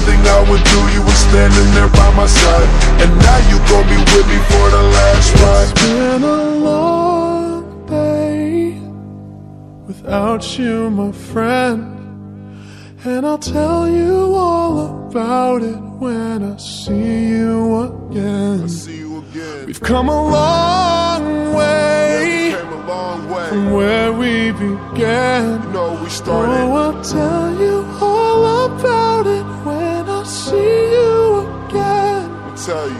Everything I would do, you were standing there by my side. And now you gon' be with me for the last ride. It's Been a long day without you, my friend. And I'll tell you all about it when I see you again. See you again. We've come a long way Came a long way. from where we began. You know we Oh. I'll tell tell you.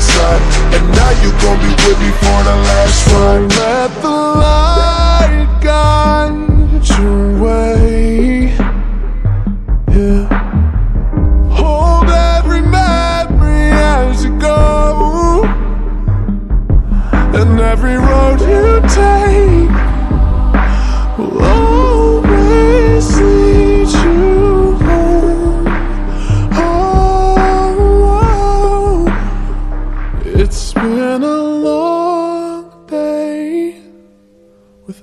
my side. And now you gon' be with me for the last ride.